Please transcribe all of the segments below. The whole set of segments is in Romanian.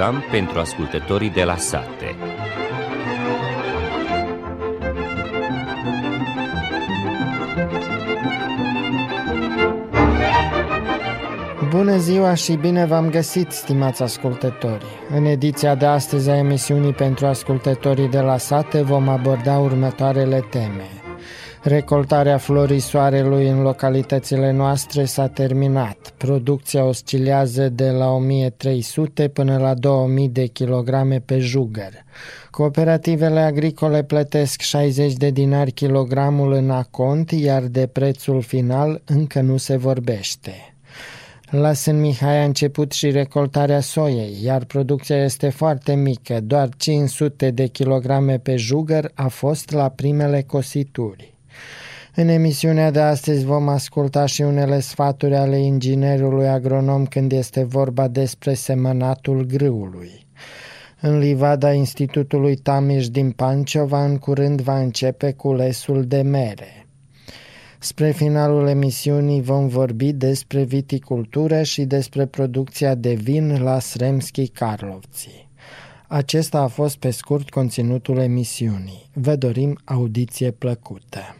program pentru ascultătorii de la sate. Bună ziua și bine v-am găsit, stimați ascultători! În ediția de astăzi a emisiunii pentru ascultătorii de la sate vom aborda următoarele teme. Recoltarea florii soarelui în localitățile noastre s-a terminat. Producția oscilează de la 1300 până la 2000 de kilograme pe jugăr. Cooperativele agricole plătesc 60 de dinari kilogramul în acont, iar de prețul final încă nu se vorbește. La Sân Mihai a început și recoltarea soiei, iar producția este foarte mică, doar 500 de kilograme pe jugăr a fost la primele cosituri. În emisiunea de astăzi vom asculta și unele sfaturi ale inginerului agronom când este vorba despre semănatul grâului. În livada Institutului Tamiș din Panciova, în curând va începe culesul de mere. Spre finalul emisiunii vom vorbi despre viticultură și despre producția de vin la Sremski Karlovci. Acesta a fost pe scurt conținutul emisiunii. Vă dorim audiție plăcută!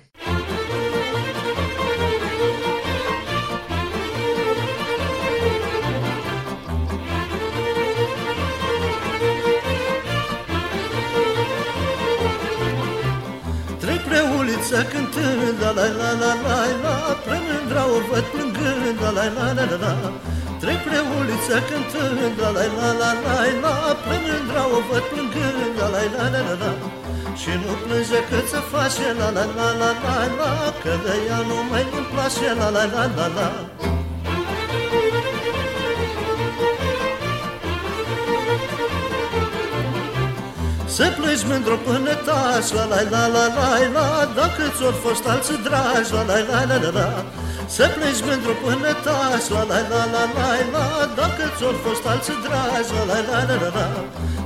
Viața cântând La la la la la la Prea mândra o văd plângând La la la la la la Trec pe uliță cântând La la la la la la Prea mândra o văd plângând La la la la la la și nu plânge cât să face la la la la la la Că de ea nu mai îmi place la la la la la Să pleci mândru până taci, la la la la la la Dacă ți-or fost alții dragi, la la la la la la Să pleci mândru până taci, la la la la la la Dacă ți-or fost alții dragi, la la la la la la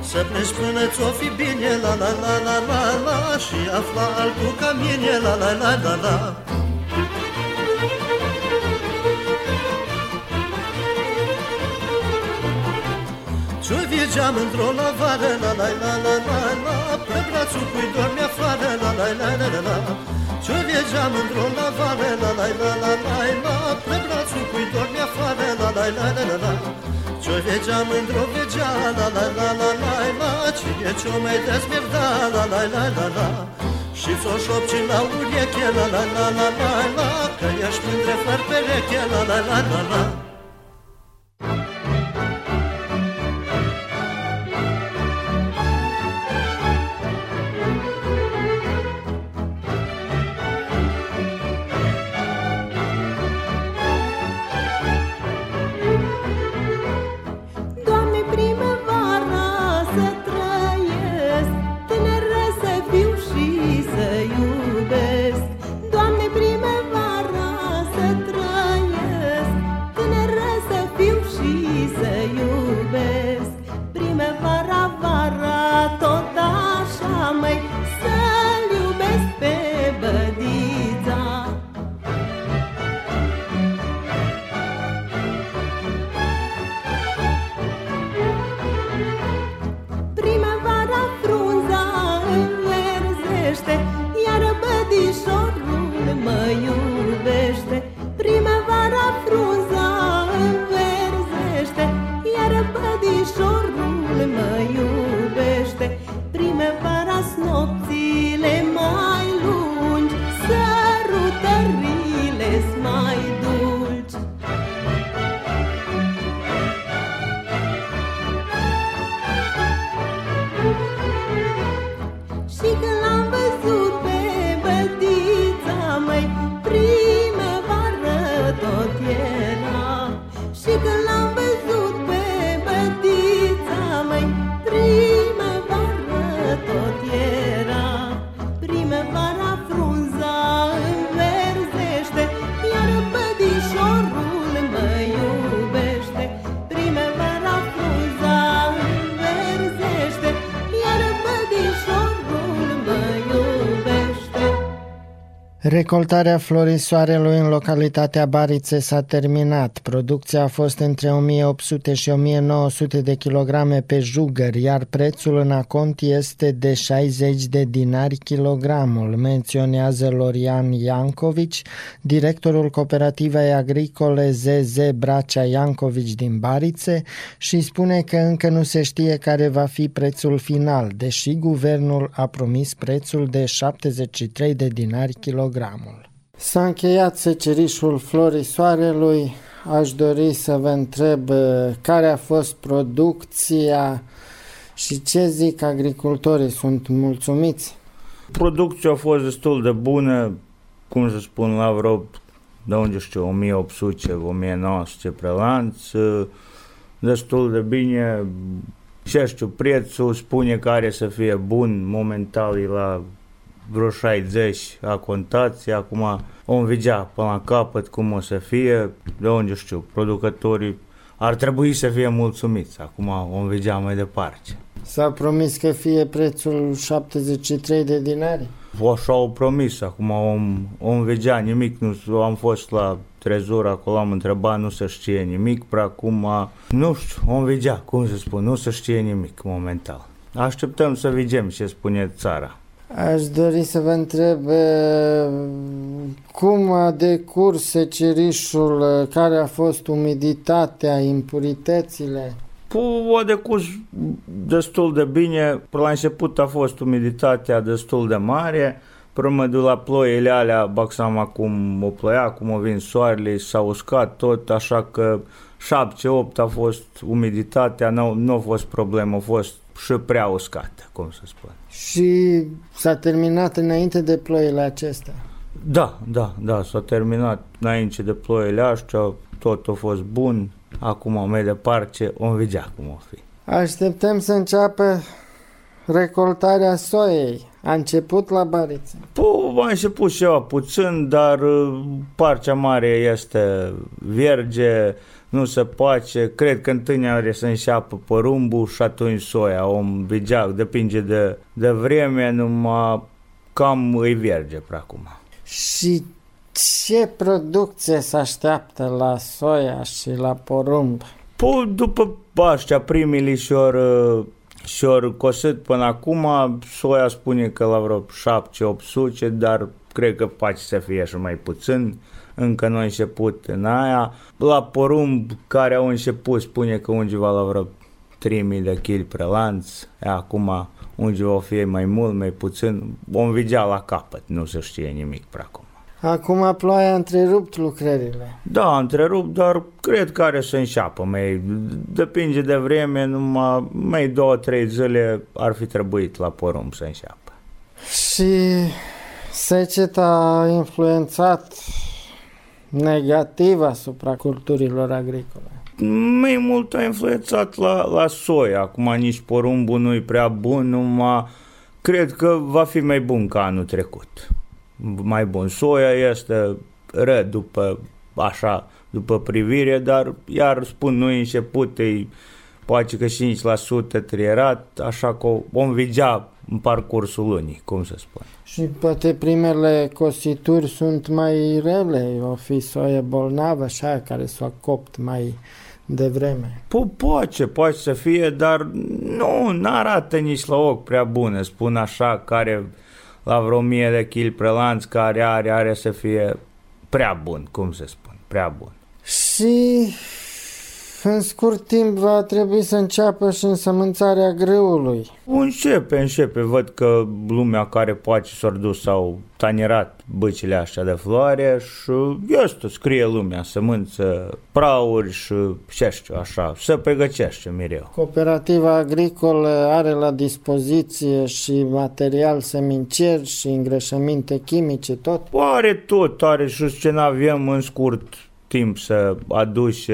Să pleci până ți-o fi bine, la la la la la la Și afla altul ca mine, la la la la la Ce viegeam într-o lavară, la la la la la la Pe brațul cui dormi afară, la la la la la la Ce viegeam într-o lavară, la la la la la la Pe brațul cui dormi afară, la la la la la la Ce viegeam într-o vegea, la la la la la la Cine ce-o mai dezmerda, la la la la la și ți-o șopci la ureche, la la la la la la Că ești mândre fără pereche, la la la la la Recoltarea florisoarelui în localitatea Barițe s-a terminat. Producția a fost între 1800 și 1900 de kilograme pe jugări, iar prețul în acont este de 60 de dinari kilogramul, menționează Lorian Iancovici, directorul cooperativei agricole ZZ Bracea Iancovici din Barițe și spune că încă nu se știe care va fi prețul final, deși guvernul a promis prețul de 73 de dinari kilogramul programul. S-a încheiat secerișul florii soarelui. Aș dori să vă întreb uh, care a fost producția și ce zic agricultorii. Sunt mulțumiți? Producția a fost destul de bună, cum să spun, la vreo, de unde știu, 1800-1900 prelanț, uh, destul de bine. Ce știu, prețul spune că are să fie bun, momental e la vreo 60 a contați, acum vom vedea până la capăt cum o să fie, de unde știu, producătorii ar trebui să fie mulțumiți, acum vom vedea mai departe. S-a promis că fie prețul 73 de dinari? Așa au promis, acum om, om vedea nimic, nu am fost la trezor acolo, am întrebat, nu se știe nimic, prea acum, nu știu, om vedea, cum să spun, nu se știe nimic momentan. Așteptăm să vedem ce spune țara. Aș dori să vă întreb cum a decurs secerișul, care a fost umiditatea, impuritățile? A decurs destul de bine. La început a fost umiditatea destul de mare, Până de la ploile alea, bag seama cum o ploia, cum o vin soarele, s-a uscat tot, așa că 7-8 a fost umiditatea, nu, nu a fost problemă, a fost și prea uscată, cum să spun. Și s-a terminat înainte de ploile acestea? Da, da, da, s-a terminat înainte de ploile astea, tot a fost bun, acum mai departe o vedea cum o fi. Așteptăm să înceapă recoltarea soiei. A început la Bariță? Păi, a început ceva puțin, dar uh, partea mare este verge, nu se poate. Cred că întâi are să înșeapă porumbul și atunci soia. Om vedea, depinde de, de vreme, numai cam îi verge pe acum. Și ce producție se așteaptă la soia și la porumb? Păi după paștea primii și-or și-or cosit până acum, soia spune că la vreo 7-800, dar cred că poate să fie și mai puțin încă nu a început în aia. La porumb care au început spune că undeva la vreo 3000 de kg pe lanț, acum undeva o fie mai mult, mai puțin, vom vedea la capăt, nu se știe nimic pe acum. Acum ploaia a întrerupt lucrările. Da, a întrerupt, dar cred că are să înșeapă. Mai, depinde de vreme, numai mai două, trei zile ar fi trebuit la porumb să înșeapă. Și seceta a influențat negativ asupra culturilor agricole? Mai mult a influențat la, la soia. Acum nici porumbul nu-i prea bun, numai cred că va fi mai bun ca anul trecut. Mai bun. Soia este ră după așa, după privire, dar iar spun nu început, e poate că 5% trierat, așa că vom vedea în parcursul lunii, cum să spun. Și poate primele cosituri sunt mai rele, o fi soie bolnavă, așa, care s-a copt mai devreme. Po- poate, poate să fie, dar nu, arată nici la ochi prea bune, spun așa, care la vreo mie de kil prelanț care are, are să fie prea bun, cum se spune, prea bun. Și în scurt timp va trebui să înceapă și însămânțarea grâului. Începe, începe. Văd că lumea care poate s-a dus sau tanierat băcile astea de floare și este, scrie lumea, sămânță, prauri și ce știu, așa, se pregătește mereu. Cooperativa agricolă are la dispoziție și material semincier și îngrășăminte chimice, tot? Are tot, are și ce avem în scurt timp să aduci,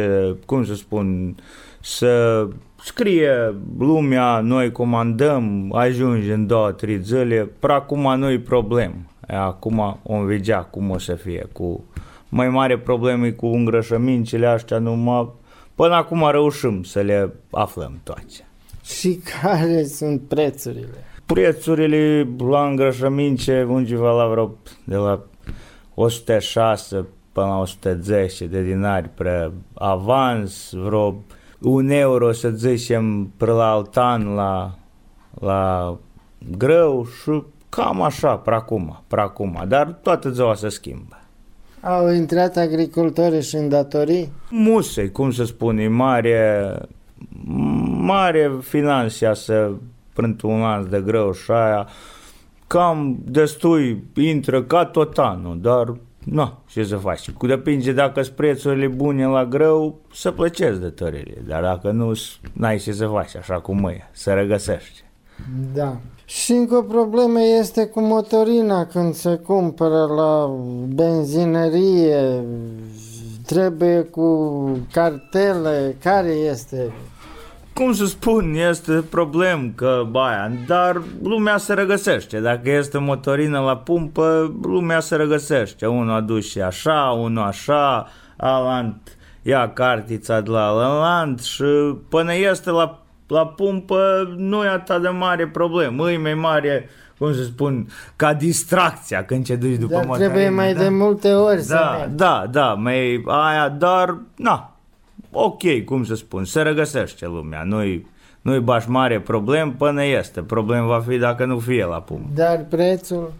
cum să spun, să scrie lumea, noi comandăm, ajungi în două, trei zile, până acum nu-i problem. Acum vom vedea cum o să fie cu mai mare probleme cu îngrășămintele astea, numai până acum reușim să le aflăm toate. Și care sunt prețurile? Prețurile la îngrășăminte undeva la vreo de la 106 până la 110 de dinari pre avans, vreo un euro să zicem pre la altan la, la greu și cam așa, pre acum, pre acum, dar toată ziua se schimbă. Au intrat agricultorii și în datorii? Musei, cum să spun, e mare, mare finanția să printr un an de greu și aia, cam destui intră ca tot anul, dar nu, ce să faci? Cu depinde dacă sunt prețurile bune la greu, să plăcesc de tările, dar dacă nu, n-ai ce să faci, așa cum e, să regăsești. Da. Și încă o problemă este cu motorina când se cumpără la benzinărie, trebuie cu cartele, care este? Cum să spun, este problem că baia, dar lumea se regăsește. Dacă este motorină la pumpă, lumea se regăsește. Unul aduce așa, unul așa, alant ia cartița de la alant și până este la la pumpă nu e atât de mare problemă. E mai mare, cum să spun, ca distracția când ce duci după dar motorină. trebuie mai da? de multe ori da, să mergi. Da, da, mai aia, dar, na, ok, cum să spun, se regăsește lumea, nu-i, nu-i baș mare problem până este. Problem va fi dacă nu fie la pumpă. Dar prețul?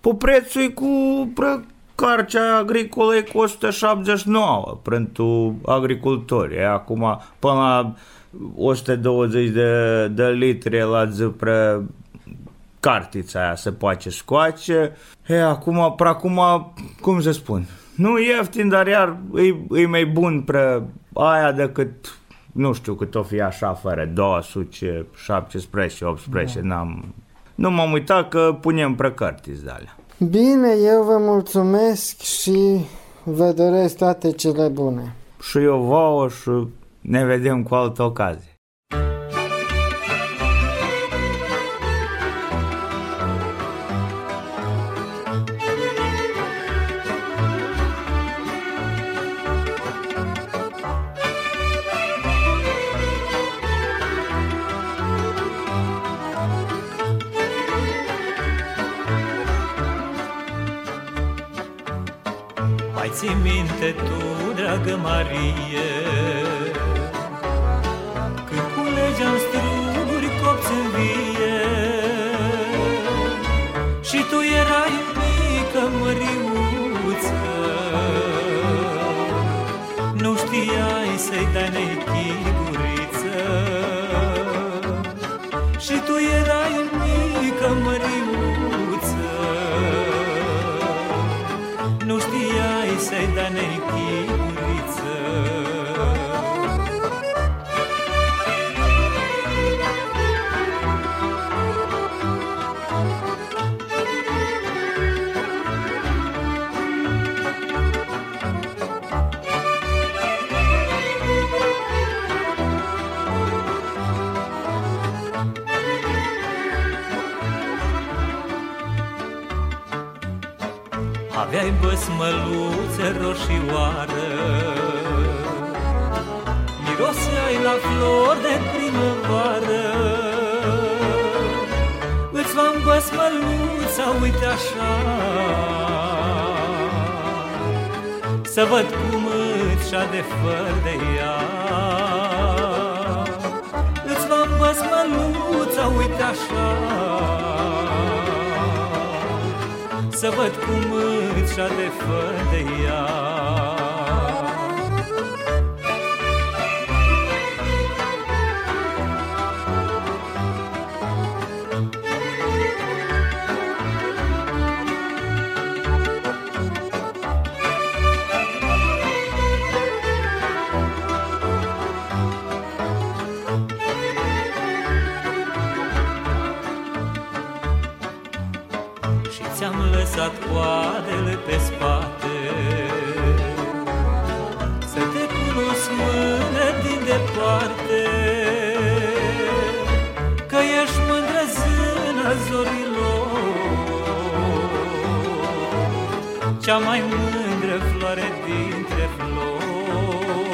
Pe prețul e cu pre, carcea agricolă e cu 179 pentru agricultori. E acum până la 120 de, de litri la zi pre cartița aia se poate scoace. E, acum, pre acum, cum să spun, nu e ieftin, dar iar e, e mai bun pre aia decât nu știu cât o fi așa fără 200, 17, 18, da. n-am... Nu m-am uitat că punem pre cartiți de alea. Bine, eu vă mulțumesc și vă doresc toate cele bune. Și eu vouă și ne vedem cu altă ocazie. De făr de ea. Îți v-am băsmăluța, uite așa. Să văd cum îți de fă de ea lăsat coadele pe spate. Să te cunosc mândră din departe Că ești mândră zâna zorilor. Cea mai mândră floare dintre flori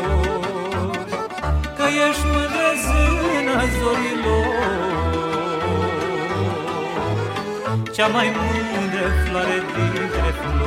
Că ești mândră zâna zorilor cea mai mândră floare dintre flori.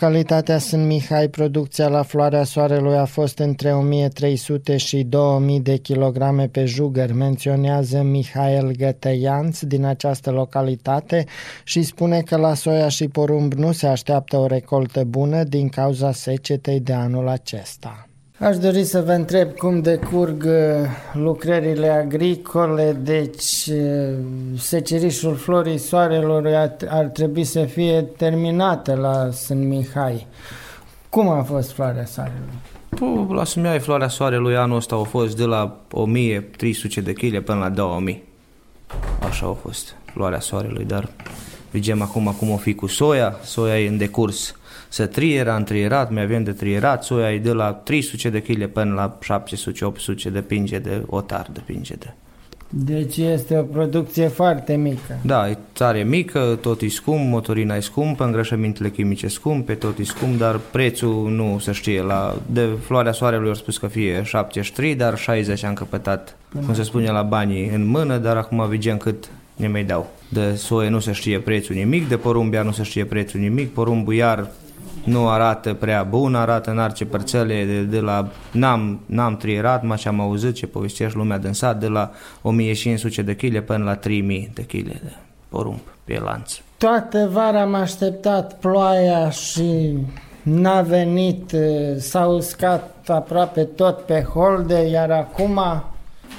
Localitatea Sân Mihai, producția la floarea soarelui a fost între 1300 și 2000 de kilograme pe jugăr, menționează Mihail Gătăianț din această localitate și spune că la soia și porumb nu se așteaptă o recoltă bună din cauza secetei de anul acesta. Aș dori să vă întreb cum decurg uh, lucrările agricole, deci uh, secerișul florii soarelor ar, ar trebui să fie terminată la Sân Mihai. Cum a fost floarea soarelui? Pu, la Sumiai, floarea soarelui anul ăsta au fost de la 1300 de kg până la 2000. Așa a fost floarea soarelui, dar vedem acum cum o fi cu soia. Soia e în decurs să triera, am trierat, mai avem de trierat, soia e de la 300 de kg până la 700-800, depinde de otar, depinde de... Deci este o producție foarte mică. Da, e țară mică, tot e scump, motorina e scumpă, îngrășămintele chimice scumpe, tot e scump, dar prețul nu se știe. La, de floarea soarelui au spus că fie 73, dar 60 am căpătat, Până. cum se spune, la banii în mână, dar acum vedem cât ne mai dau. De soie nu se știe prețul nimic, de porumbia nu se știe prețul nimic, porumbul iar nu arată prea bun, arată în arce parțele de, de la, n-am, n-am trierat, mă ce am auzit ce povestești lumea din sat, de la 1500 de kg până la 3000 de kg de porumb pe lanț. Toată vara am așteptat ploaia și n-a venit, s-a uscat aproape tot pe holde, iar acum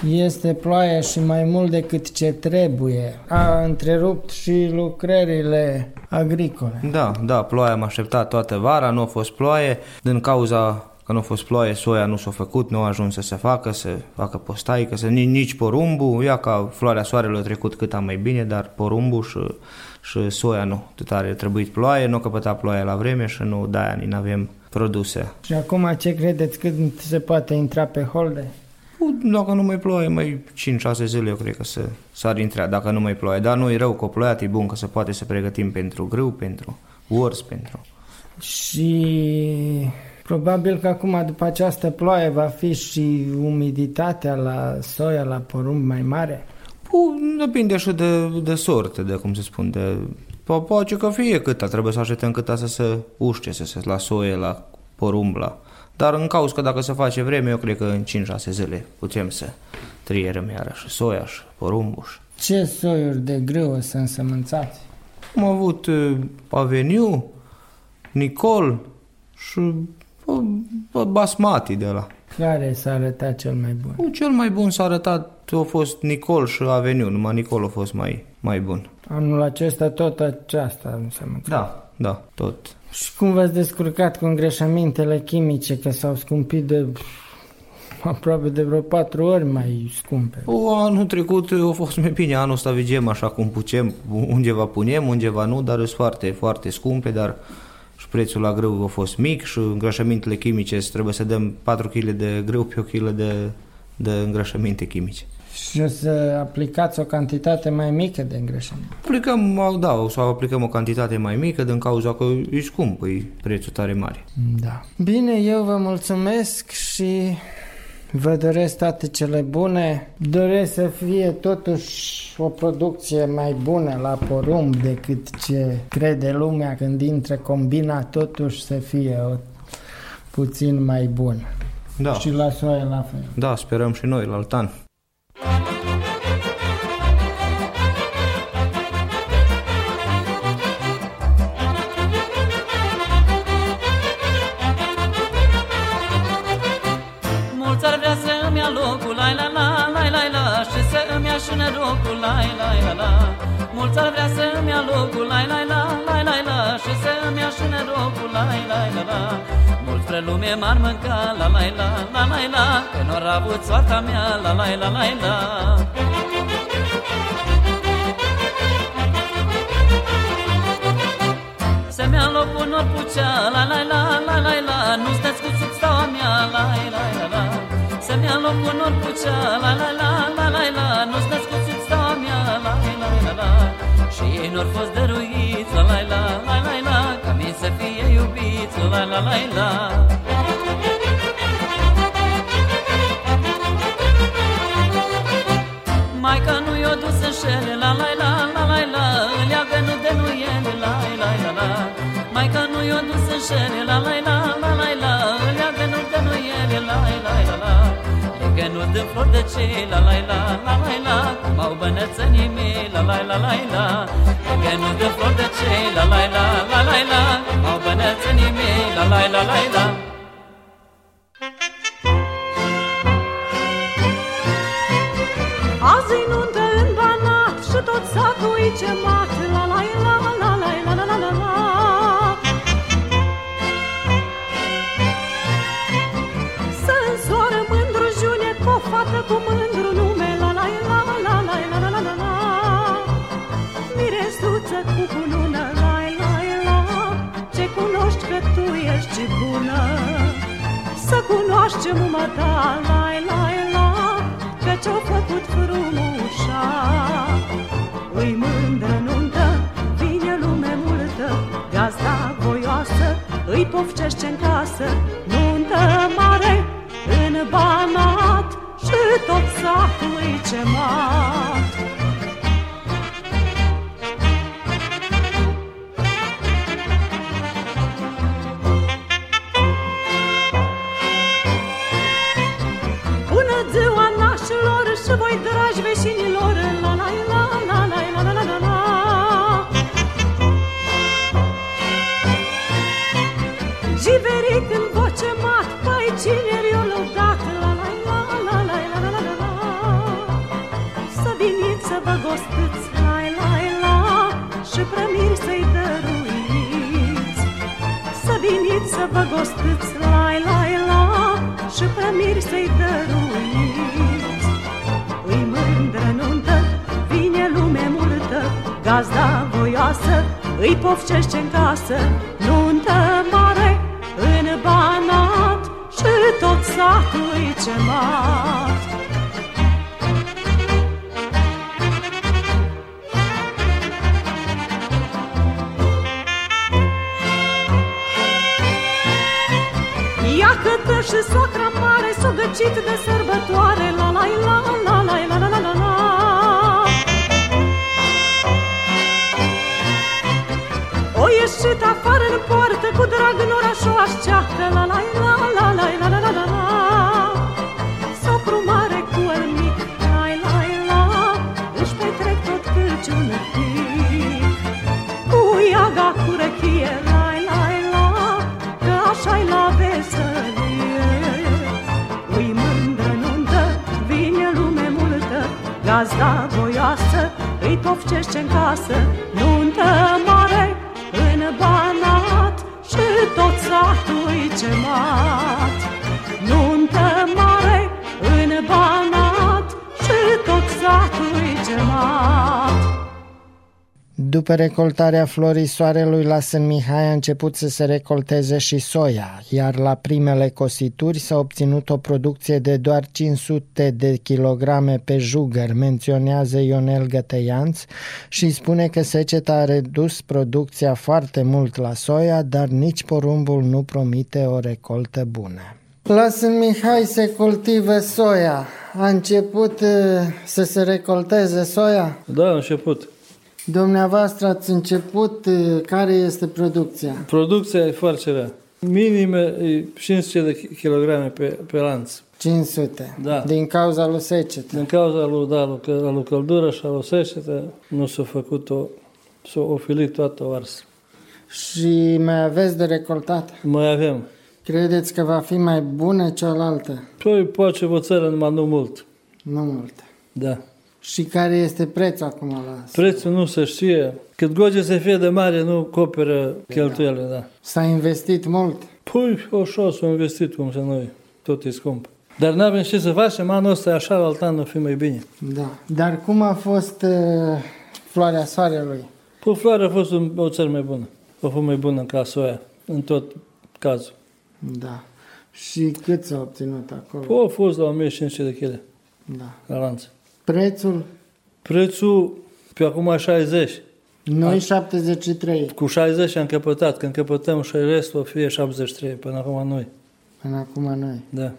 este ploaie și mai mult decât ce trebuie. A întrerupt și lucrările agricole. Da, da, ploaia am așteptat toată vara, nu a fost ploaie, din cauza că nu a fost ploaie, soia nu s-a făcut, nu a ajuns să se facă, să facă postaică, să nici, nici porumbul, ia ca floarea soarelui a trecut cât am mai bine, dar porumbul și, și soia nu. Tot are trebuit ploaie, nu a căpătat ploaie la vreme și nu, de-aia nu avem produse. Și acum ce credeți când se poate intra pe holde? Dacă nu mai ploaie, mai 5-6 zile eu cred că să, s-ar intra, dacă nu mai ploaie. Dar nu e rău că ploiat, e bun că se poate să pregătim pentru grâu, pentru urs, pentru... Și probabil că acum după această ploaie va fi și umiditatea la soia, la porumb mai mare? Pu, depinde și de, de sorte, de cum se spune, de... Poate că fie câta, trebuie să așteptăm câta să se ușce, să se la soie, la porumb, la dar în cauza că dacă se face vreme, eu cred că în 5-6 zile putem să trierăm iarăși soiaș și porumbul. Ce soiuri de grâu să însămânțați? Am avut uh, Aveniu, Nicol și uh, Basmati de la. Care s-a arătat cel mai bun? Cel mai bun s-a arătat a fost Nicol și Aveniu, numai Nicol a fost mai, mai bun. Anul acesta tot aceasta înseamnă. Da, da, tot și cum v-ați descurcat cu îngrășămintele chimice, că s-au scumpit de aproape de vreo patru ori mai scumpe? O, anul trecut a fost mai bine, anul ăsta vedem așa cum putem, undeva punem, undeva nu, dar sunt foarte, foarte scumpe, dar și prețul la grâu a fost mic și îngrășămintele chimice trebuie să dăm 4 kg de grâu pe 1 kg de, de îngrășăminte chimice. Și o să aplicați o cantitate mai mică de îngrășământ. Aplicăm, da, o să aplicăm o cantitate mai mică din cauza că e scump, e prețul tare mare. Da. Bine, eu vă mulțumesc și vă doresc toate cele bune. Doresc să fie totuși o producție mai bună la porumb decât ce crede lumea când intră combina, totuși să fie o, puțin mai bun. Da. Și la soia la fel. Da, sperăm și noi la altan. Că n-or avut soarta mea, la lai la lai la Se mi-a locul n-o pucea, la lai la la la la Nu stați cu sub staua mea, la la la la Se mi-a locul n-o pucea, la lai la la la la Nu stați cu sub staua mea, la la la la Și ei n-or fost dăruiți, la lai la la la la Ca mie să fie iubiți, la la la la la Maica nu i-o dus în șele La la la la la la Îl leagă nu de nu ele La la la la Maica nu i-o dus în șele La la la la la la Îl leagă nu de nu ele La la la la Legă nu de flori de ce La la la la la la M-au bănățănii mei La la la la la Legă nu de flori de ce La la la la la la M-au bănățănii mei La la la la la cunoaște muma ta La la la Că ce-a făcut frumușa Îi mândră nuntă Vine lume multă Gazda voioasă Îi pofcește în casă. Nuntă mare În banat Și tot satul îi cemat vă gostiți La la la și prămiri să-i dăruiți. Îi mândră nuntă, vine lume multă Gazda voioasă îi pofcește în casă. Nuntă mare în banat Și tot satul îi cemat Ia câtă și soacra mare S-o găcit de sărbătoare. La la la la la la la la la la. O ieșit afară în poartă Cu drag în oraș o așteaptă. La la la la Gazda voioasă Îi pofcește în casă. Nuntă mare în banat Și tot satul îi cemat După recoltarea florii soarelui la Sân Mihai a început să se recolteze și soia, iar la primele cosituri s-a obținut o producție de doar 500 de kilograme pe jugăr, menționează Ionel Găteianț și spune că seceta a redus producția foarte mult la soia, dar nici porumbul nu promite o recoltă bună. La Sân Mihai se cultivă soia. A început uh, să se recolteze soia? Da, a început. Dumneavoastră ați început, uh, care este producția? Producția e foarte rea. Minim e 500 de kilograme pe, pe lanț. 500. Da. Din cauza lui secetă. Din cauza lui, da, lui, că- lui căldură și a lui secetă, nu s-a făcut o, s-a ofilit toată o ars. Și mai aveți de recoltat? Mai avem. Credeți că va fi mai bună cealaltă? Păi poate vă țară numai nu mult. Nu mult. Da. Și care este prețul acum la asta? Prețul nu se știe. Cât goge să fie de mare, nu coperă cheltuielile, da. S-a investit mult. Păi, așa s-a investit, cum să noi. Tot e scump. Dar nu avem ce să facem, anul ăsta e așa, alt an o fi mai bine. Da. Dar cum a fost uh, floarea soarelui? Păi, floarea a fost un, o țară mai bună. A fost mai bună ca soia, în tot cazul. Da. Și cât s-a obținut acolo? Păi, au fost la 1500 de kg Da. la lanț. Prețul? Prețul pe acum 60. Noi 73 Cu 60 am căpătat. Când căpătăm și restul o fie 73 până acum noi. până acum noi. Da.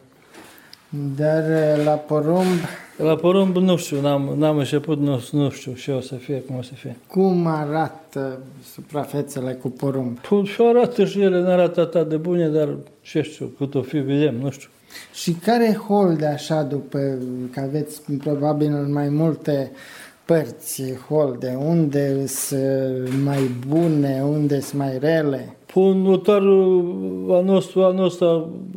Dar eh, la porumb, La porumb nu știu, n-am, n-am început, nu, nu știu ce o să fie, cum o să fie. cum arată suprafețele cu porumb? Păi, Și arată și ele, nu arată atât de bune, dar ce știu, cât o fi, vedem, nu știu. Și care holde așa după că aveți probabil mai multe părți holde, unde sunt mai bune, sunt mai rele? Păi, notarul a nostru, a nostru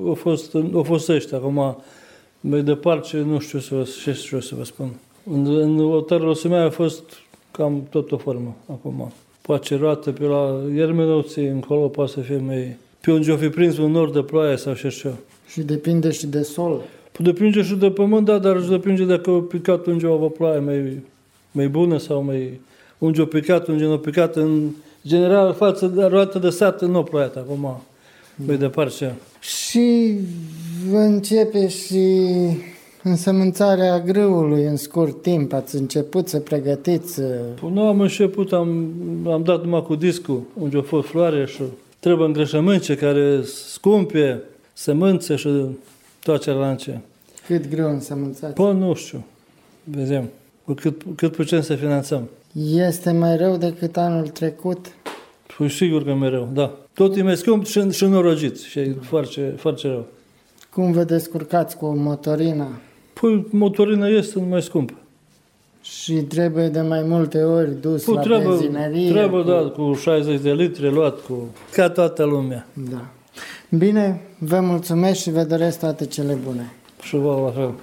a fost, a fost ăștia, acum, mai departe, nu știu să vă, ce știu să vă spun. În, în notarul Rosemea a fost cam tot o formă, acum. Poate roată pe la Iermenovții, încolo poate să fie mai... Pe unde o fi prins un nor de ploaie sau ce știu. Și depinde și de sol. Păi depinde și de pământ, da, dar și depinde dacă a picat unde o ploaie mai, mai bună sau mai... Unde a picat, unde nu a picat. În general, față de roată de sat, nu a plouat acum. Mai departe. Și începe și însămânțarea grâului în scurt timp. Ați început să pregătiți uh, Păi nu am început, am, am dat numai cu discul, unde a fost floare și trebuie îngrășămânce care scumpe, sămânțe și toate celelalte. cât grâu însămânțați. Păi nu știu, vedem, cu cât, cât putem să finanțăm. Este mai rău decât anul trecut? Păi sigur că mereu, da. Tot e mai scump și, și norogit și e foarte, foarte rău. Cum vă descurcați cu motorina? Păi motorina este mai scumpă. Și trebuie de mai multe ori dus Păi la trebuie, benzinărie? trebuie cu... da, cu 60 de litri luat, cu ca toată lumea. da. Bine, vă mulțumesc și vă doresc toate cele bune. Și vă la fel.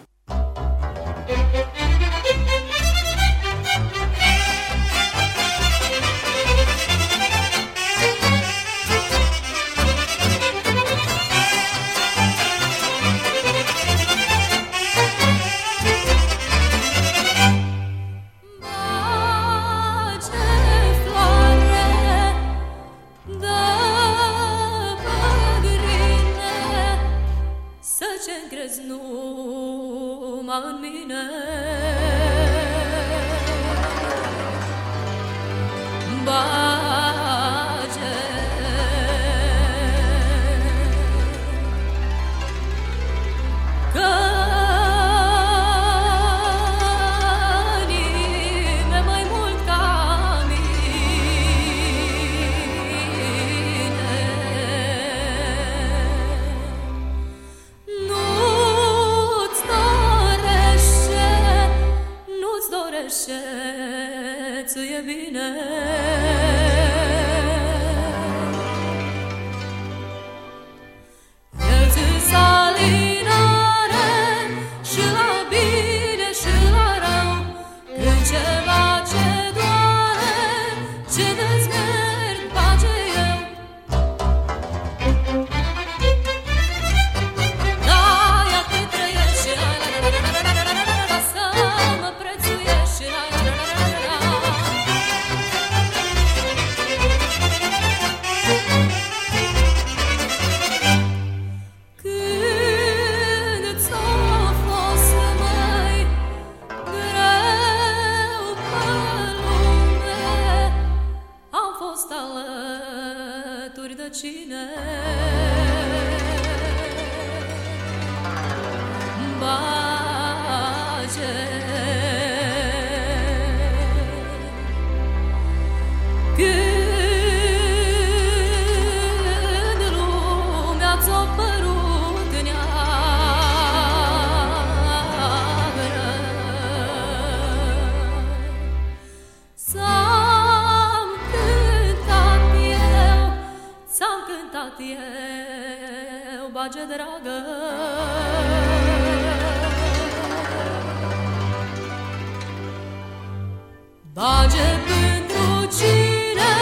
Baže pântru cine,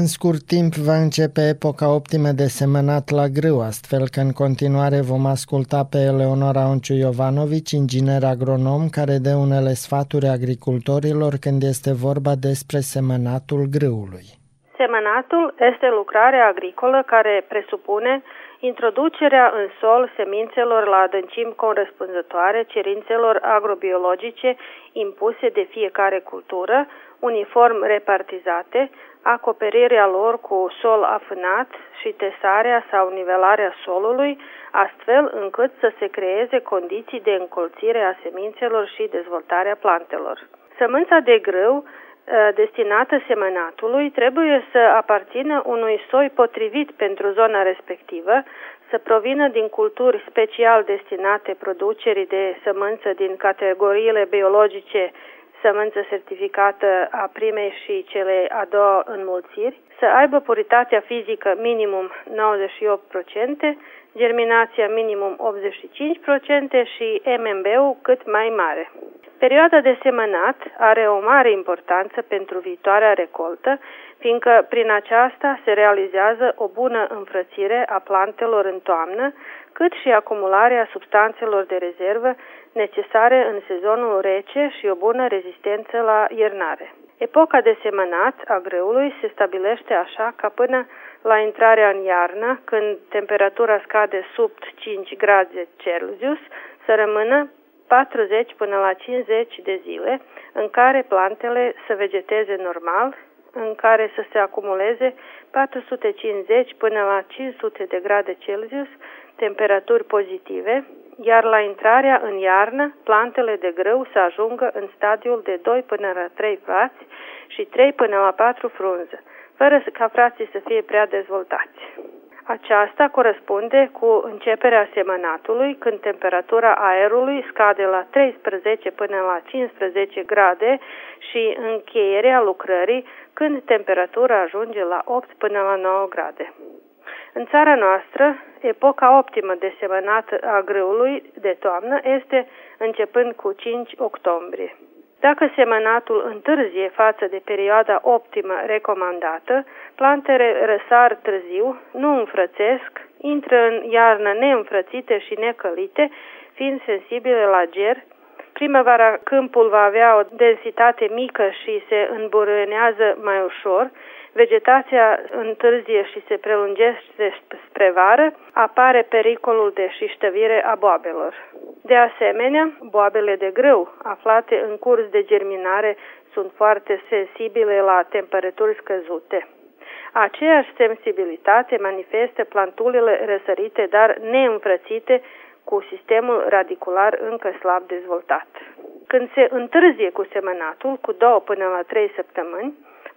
În scurt timp va începe epoca optimă de semănat la grâu, astfel că în continuare vom asculta pe Eleonora Onciu Iovanovici, inginer agronom, care dă unele sfaturi agricultorilor când este vorba despre semănatul grâului. Semănatul este lucrarea agricolă care presupune introducerea în sol semințelor la adâncimi corespunzătoare cerințelor agrobiologice impuse de fiecare cultură, uniform repartizate, acoperirea lor cu sol afânat și tesarea sau nivelarea solului, astfel încât să se creeze condiții de încolțire a semințelor și dezvoltarea plantelor. Sămânța de grâu destinată semănatului trebuie să aparțină unui soi potrivit pentru zona respectivă, să provină din culturi special destinate producerii de sămânță din categoriile biologice sămânță certificată a primei și cele a doua înmulțiri, să aibă puritatea fizică minimum 98%, germinația minimum 85% și MMB-ul cât mai mare. Perioada de semănat are o mare importanță pentru viitoarea recoltă, fiindcă prin aceasta se realizează o bună înfrățire a plantelor în toamnă, cât și acumularea substanțelor de rezervă necesare în sezonul rece și o bună rezistență la iernare. Epoca de semănat a grâului se stabilește așa ca până la intrarea în iarnă, când temperatura scade sub 5 grade Celsius, să rămână 40 până la 50 de zile, în care plantele să vegeteze normal, în care să se acumuleze 450 până la 500 de grade Celsius, temperaturi pozitive, iar la intrarea în iarnă, plantele de grâu să ajungă în stadiul de 2 până la 3 frați și 3 până la 4 frunze, fără ca frații să fie prea dezvoltați. Aceasta corespunde cu începerea semănatului, când temperatura aerului scade la 13 până la 15 grade și încheierea lucrării, când temperatura ajunge la 8 până la 9 grade. În țara noastră, epoca optimă de semănat a grâului de toamnă este începând cu 5 octombrie. Dacă semănatul întârzie față de perioada optimă recomandată, plantele răsar târziu, nu înfrățesc, intră în iarnă neînfrățite și necălite, fiind sensibile la ger. Primăvara câmpul va avea o densitate mică și se îmburânează mai ușor, vegetația întârzie și se prelungește spre vară, apare pericolul de șiștăvire a boabelor. De asemenea, boabele de grâu, aflate în curs de germinare, sunt foarte sensibile la temperaturi scăzute. Aceeași sensibilitate manifestă plantulele răsărite, dar neînfrățite, cu sistemul radicular încă slab dezvoltat. Când se întârzie cu semănatul, cu două până la trei săptămâni,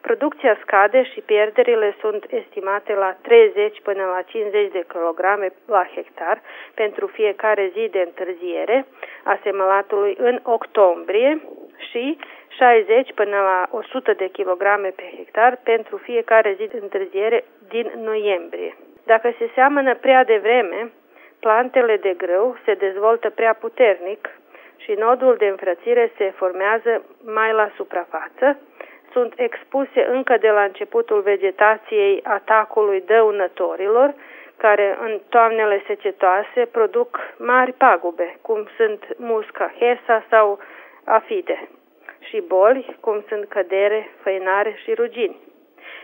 Producția scade și pierderile sunt estimate la 30 până la 50 de kilograme la hectar pentru fiecare zi de întârziere a semălatului în octombrie și 60 până la 100 de kilograme pe hectar pentru fiecare zi de întârziere din noiembrie. Dacă se seamănă prea devreme, plantele de grâu se dezvoltă prea puternic și nodul de înfrățire se formează mai la suprafață, sunt expuse încă de la începutul vegetației atacului dăunătorilor, care în toamnele secetoase produc mari pagube, cum sunt musca hesa sau afide, și boli, cum sunt cădere, făinare și rugini.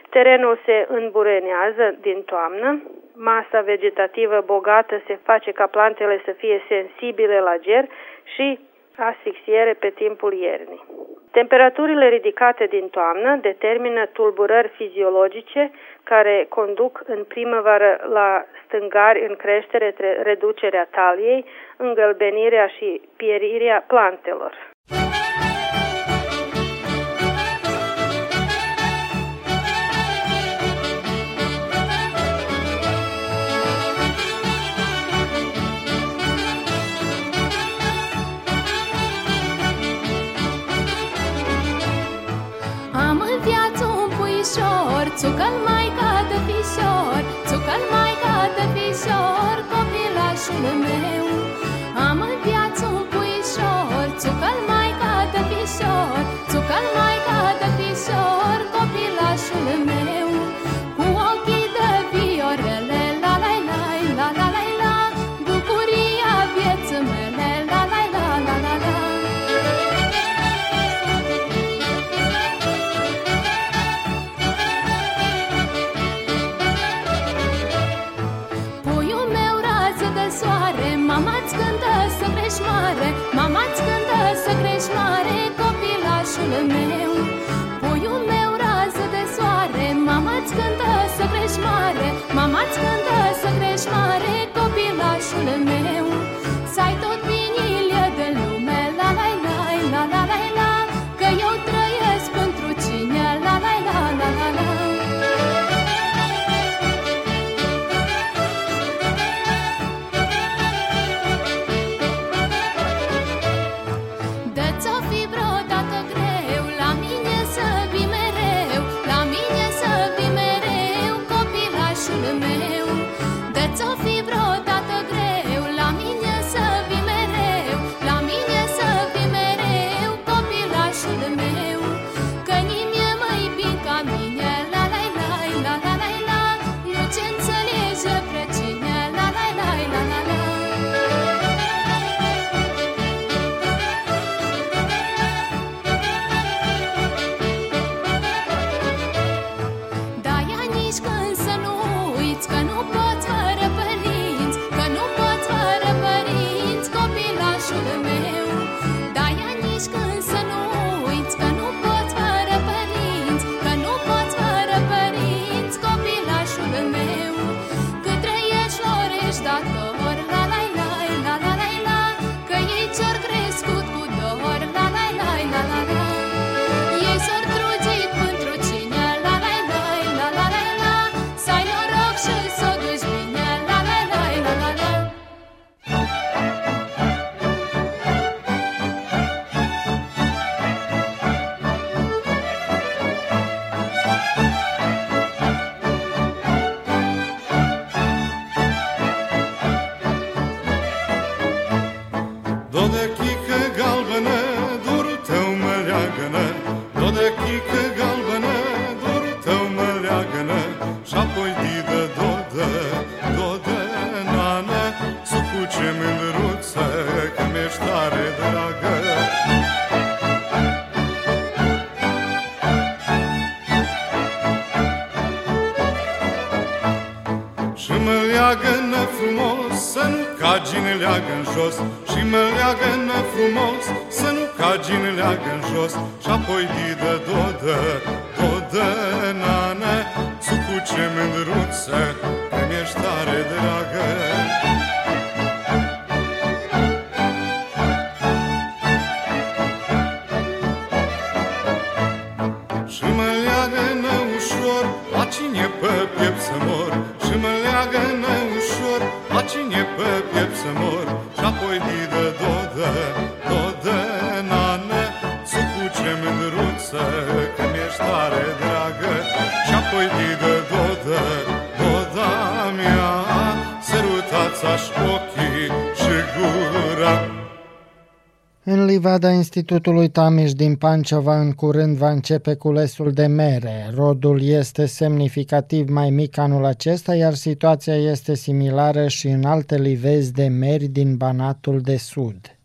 Terenul se îmburenează din toamnă, masa vegetativă bogată se face ca plantele să fie sensibile la ger și asfixiere pe timpul iernii. Temperaturile ridicate din toamnă determină tulburări fiziologice care conduc în primăvară la stângari în creștere, reducerea taliei, îngălbenirea și pierirea plantelor. jos Și mă leagă frumos Să nu cagi în leagă jos Și apoi din uite dodă, doda mea, sărutați aș ochii și gura. În livada Institutului Tamiș din Panceva în curând va începe culesul de mere. Rodul este semnificativ mai mic anul acesta, iar situația este similară și în alte livezi de meri din Banatul de Sud.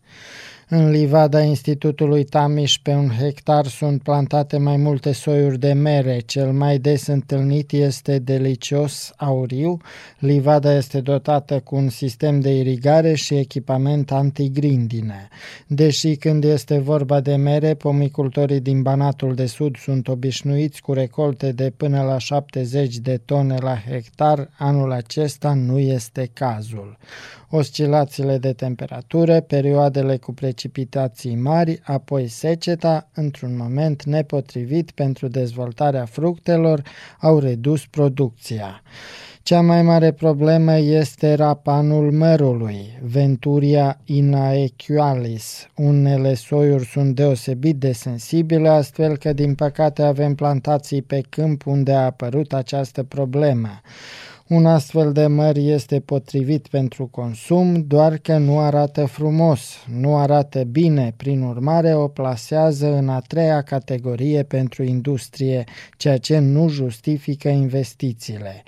În livada Institutului Tamiș pe un hectar sunt plantate mai multe soiuri de mere. Cel mai des întâlnit este delicios auriu. Livada este dotată cu un sistem de irigare și echipament antigrindine. Deși când este vorba de mere, pomicultorii din Banatul de Sud sunt obișnuiți cu recolte de până la 70 de tone la hectar, anul acesta nu este cazul oscilațiile de temperatură, perioadele cu precipitații mari, apoi seceta, într-un moment nepotrivit pentru dezvoltarea fructelor, au redus producția. Cea mai mare problemă este rapanul mărului, Venturia inaequalis. Unele soiuri sunt deosebit de sensibile, astfel că din păcate avem plantații pe câmp unde a apărut această problemă. Un astfel de măr este potrivit pentru consum, doar că nu arată frumos, nu arată bine, prin urmare o plasează în a treia categorie pentru industrie, ceea ce nu justifică investițiile.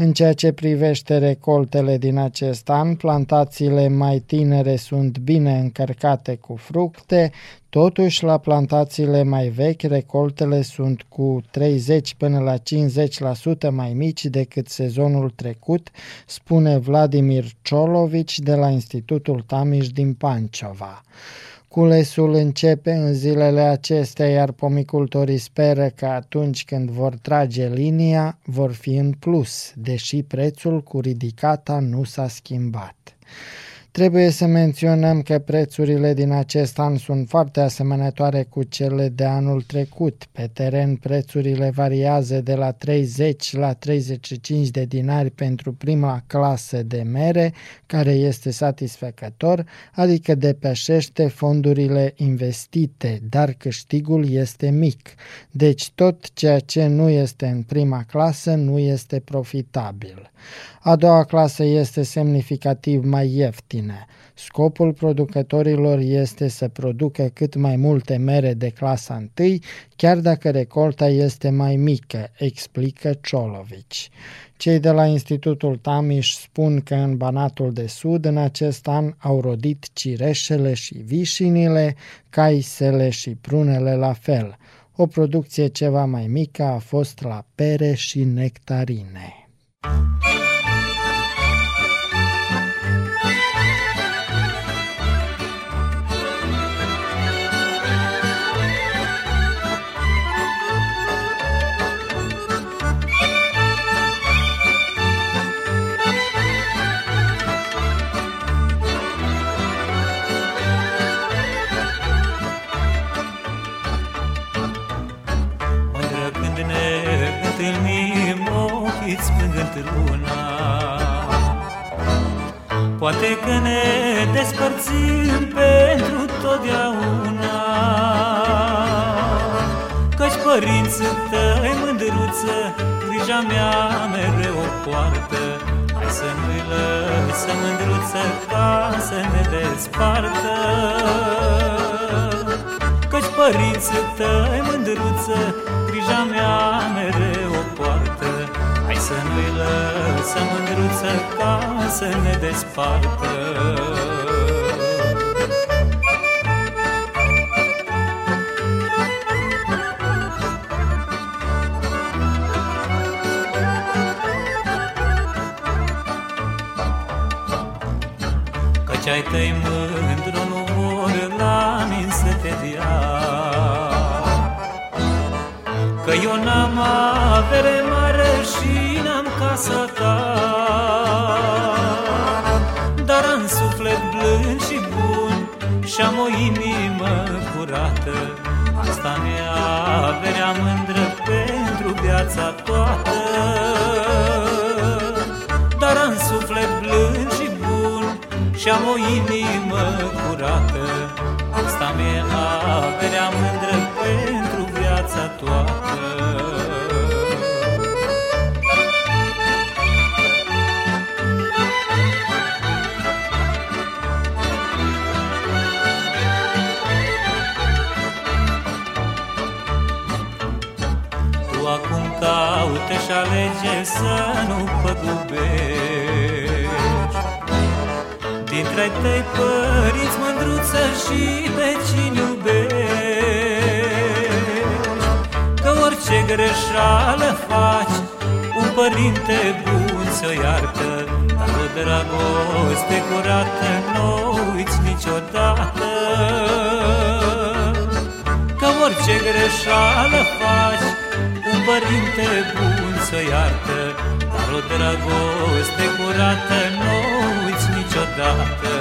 În ceea ce privește recoltele din acest an, plantațiile mai tinere sunt bine încărcate cu fructe, totuși la plantațiile mai vechi recoltele sunt cu 30 până la 50% mai mici decât sezonul trecut, spune Vladimir Ciolovici de la Institutul Tamiș din Panciova. Culesul începe în zilele acestea, iar pomicultorii speră că atunci când vor trage linia, vor fi în plus, deși prețul cu ridicata nu s-a schimbat. Trebuie să menționăm că prețurile din acest an sunt foarte asemănătoare cu cele de anul trecut. Pe teren prețurile variază de la 30 la 35 de dinari pentru prima clasă de mere, care este satisfăcător, adică depășește fondurile investite, dar câștigul este mic. Deci tot ceea ce nu este în prima clasă nu este profitabil. A doua clasă este semnificativ mai ieftină. Scopul producătorilor este să producă cât mai multe mere de clasa 1, chiar dacă recolta este mai mică, explică Ciolovici. Cei de la Institutul Tamiș spun că în Banatul de Sud în acest an au rodit cireșele și vișinile, caisele și prunele la fel. O producție ceva mai mică a fost la pere și nectarine. del luna. Poate că ne despărțim pentru totdeauna. Căci părinții tăi mândruță Grija mea mereu o poartă. Hai să nu-i lăsăm mândruță Ca să ne despartă. Căci părinții tăi mândruță Grija mea mereu o poartă să nu-i lăsăm mândruță ca să ne despartă. Căci ai tăi mândru nu vor la mine să te dea. Că eu n-am avere mare și viața toată. Dar am suflet blând și bun Și am o inimă curată. Asta mi-a averea mândră pentru viața toată și alege să nu păgubești Dintre tăi părinți mândru măruță și pe cine iubești. Că orice greșeală faci Un părinte bun ți-o iartă. Dar o dragoste curată Nu uiți niciodată. Că orice greșeală faci Un părinte bun ți-o iartă Dar o dragoste curată Nu uiți niciodată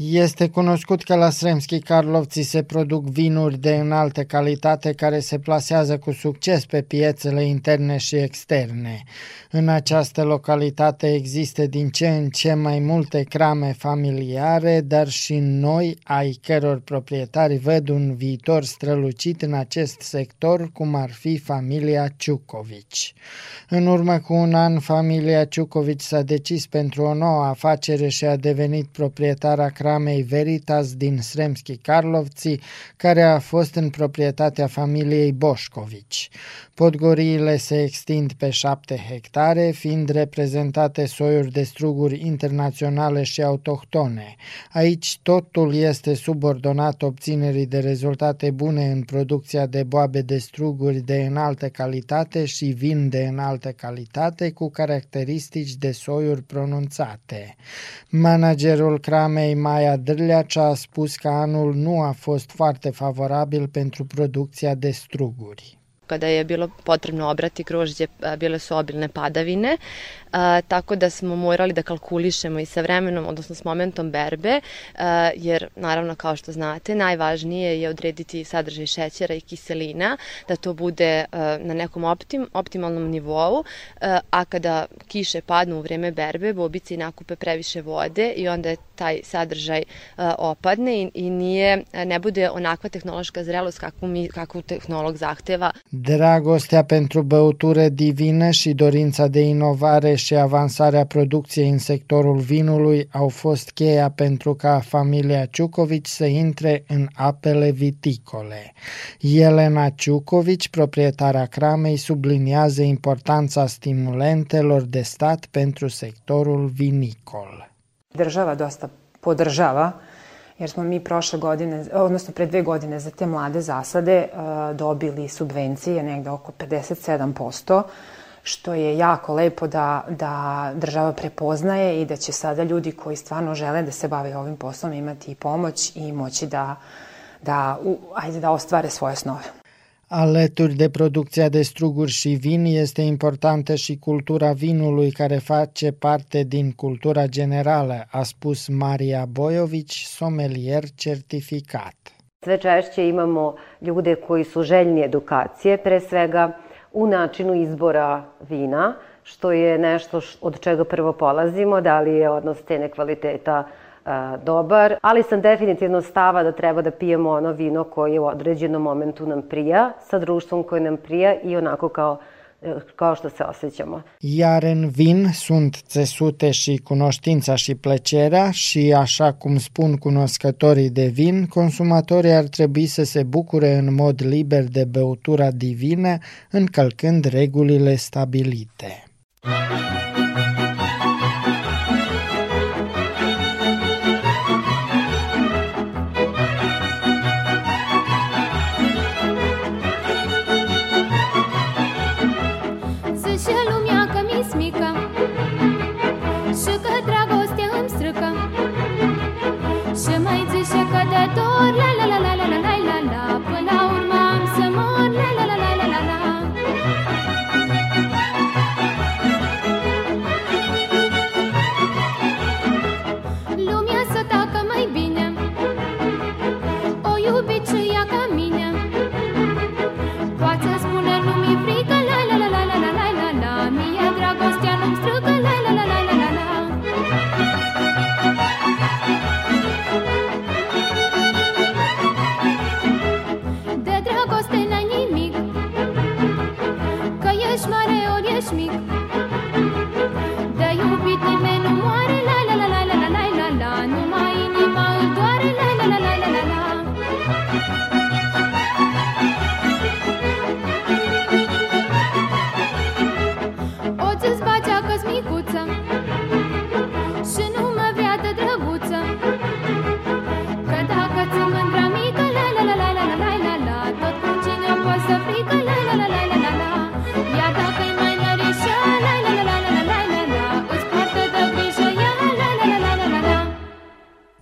Este cunoscut că la Sremski Karlovci se produc vinuri de înaltă calitate care se plasează cu succes pe piețele interne și externe. În această localitate există din ce în ce mai multe crame familiare, dar și noi, ai căror proprietari văd un viitor strălucit în acest sector, cum ar fi familia Ciucovici. În urmă cu un an, familia Ciucovici s-a decis pentru o nouă afacere și a devenit proprietara cramei Veritas din Sremski Karlovci, care a fost în proprietatea familiei Boșcovici. Podgoriile se extind pe șapte hectare, fiind reprezentate soiuri de struguri internaționale și autohtone. Aici totul este subordonat obținerii de rezultate bune în producția de boabe de struguri de înaltă calitate și vin de înaltă calitate cu caracteristici de soiuri pronunțate. Managerul cramei Maia Drleacea a spus că anul nu a fost foarte favorabil pentru producția de struguri. Kada je bilo potrebno obrati grožđe, bile su obilne padavine, a, tako da smo morali da kalkulišemo i sa vremenom, odnosno s momentom berbe, a, jer naravno kao što znate, najvažnije je odrediti sadržaj šećera i kiselina, da to bude a, na nekom optim, optimalnom nivou, a, a kada kiše padnu u vreme berbe, bobice i nakupe previše vode i onda je taj sadržaj a, opadne i, i nije, ne bude onakva tehnološka zrelost kakvu, mi, kakvu tehnolog zahteva. Dragostea pentru băutură divină și dorința de inovare și avansarea producției în sectorul vinului au fost cheia pentru ca familia Ciucovici să intre în apele viticole. Elena Ciucovici, proprietara cramei, subliniază importanța stimulentelor de stat pentru sectorul vinicol. Država dosta podržava jer smo mi prošle godine, odnosno pre dve godine za te mlade zasade uh, dobili subvencije negde oko 57%, što je jako lepo da, da država prepoznaje i da će sada ljudi koji stvarno žele da se bave ovim poslom imati i pomoć i moći da, da, u, ajde, da ostvare svoje snove. Alături de producția de struguri și vin este importantă și cultura vinului care face parte din cultura generală, a spus Maria Bojović, somelier certificat. Sve češće imamo ljude koji su željni edukacije, pre svega u načinu izbora vina, što je nešto od čega prvo polazimo, da li je odnos cene kvaliteta dobar, ali sam definitivno stava da treba da pijemo ono vino koje u određenom momentu nam prija, sa društvom koje nam prija i onako kao kao što se osjećamo. Iar în vin sunt țesute și cunoștința și plăcerea și, așa cum spun cunoscătorii de vin, consumatorii ar trebui să se bucure în mod liber de băutura divină, încălcând regulile stabilite. Zice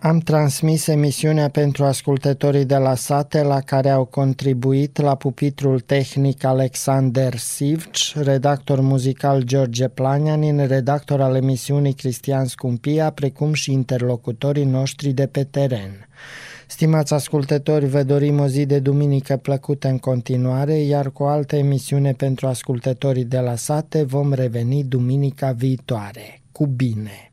Am transmis emisiunea pentru ascultătorii de la sate la care au contribuit la pupitrul tehnic Alexander Sivci, redactor muzical George Planianin, redactor al emisiunii Cristian Scumpia, precum și interlocutorii noștri de pe teren. Stimați ascultători, vă dorim o zi de duminică plăcută în continuare, iar cu o altă emisiune pentru ascultătorii de la sate vom reveni duminica viitoare. Cu bine!